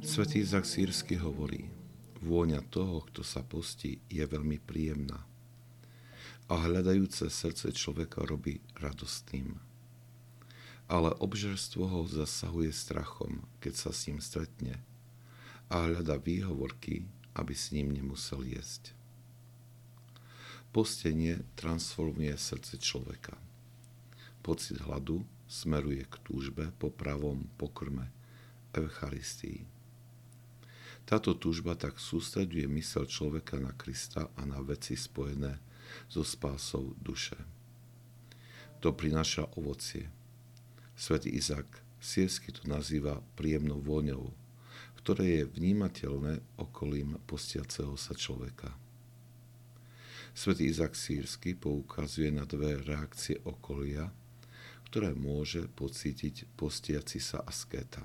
Svetý Izak Sírsky hovorí, vôňa toho, kto sa postí, je veľmi príjemná a hľadajúce srdce človeka robí radostným. Ale obžerstvo ho zasahuje strachom, keď sa s ním stretne a hľada výhovorky, aby s ním nemusel jesť. Postenie transformuje srdce človeka. Pocit hladu smeruje k túžbe po pravom pokrme, Eucharistii. Táto túžba tak sústreduje mysel človeka na Krista a na veci spojené so spásou duše. To prináša ovocie. Svetý Izak Siesky to nazýva príjemnou vôňou, ktoré je vnímateľné okolím postiaceho sa človeka. Svetý Izak Sírsky poukazuje na dve reakcie okolia, ktoré môže pocítiť postiaci sa askéta.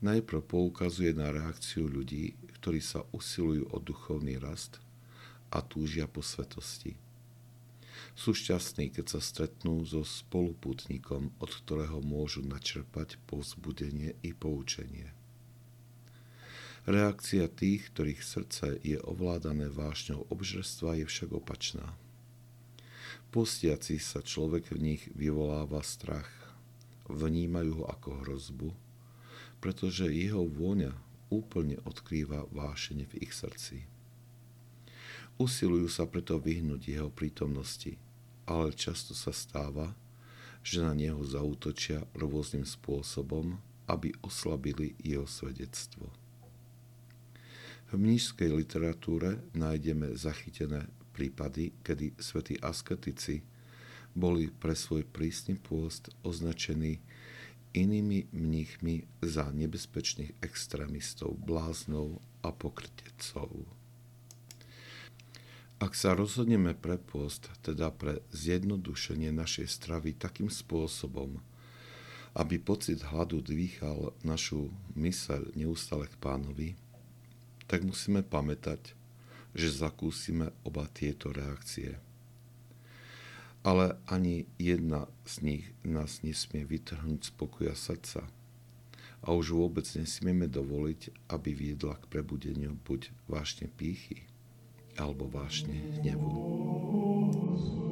Najprv poukazuje na reakciu ľudí, ktorí sa usilujú o duchovný rast a túžia po svetosti. Sú šťastní, keď sa stretnú so spoluputníkom, od ktorého môžu načerpať povzbudenie i poučenie. Reakcia tých, ktorých srdce je ovládané vášňou obžerstva, je však opačná. Postiaci sa človek v nich vyvoláva strach, vnímajú ho ako hrozbu, pretože jeho vôňa úplne odkrýva vášenie v ich srdci. Usilujú sa preto vyhnúť jeho prítomnosti, ale často sa stáva, že na neho zautočia rôznym spôsobom, aby oslabili jeho svedectvo. V mnížskej literatúre nájdeme zachytené prípady, kedy svätí asketici boli pre svoj prísny pôst označení inými mníchmi za nebezpečných extrémistov, bláznov a pokrytecov. Ak sa rozhodneme pre pôst, teda pre zjednodušenie našej stravy takým spôsobom, aby pocit hladu dvíchal našu myseľ neustále k pánovi, tak musíme pamätať, že zakúsime oba tieto reakcie. Ale ani jedna z nich nás nesmie vytrhnúť z pokoja srdca. A už vôbec nesmieme dovoliť, aby viedla k prebudeniu buď vášne pýchy, alebo vášne hnevu.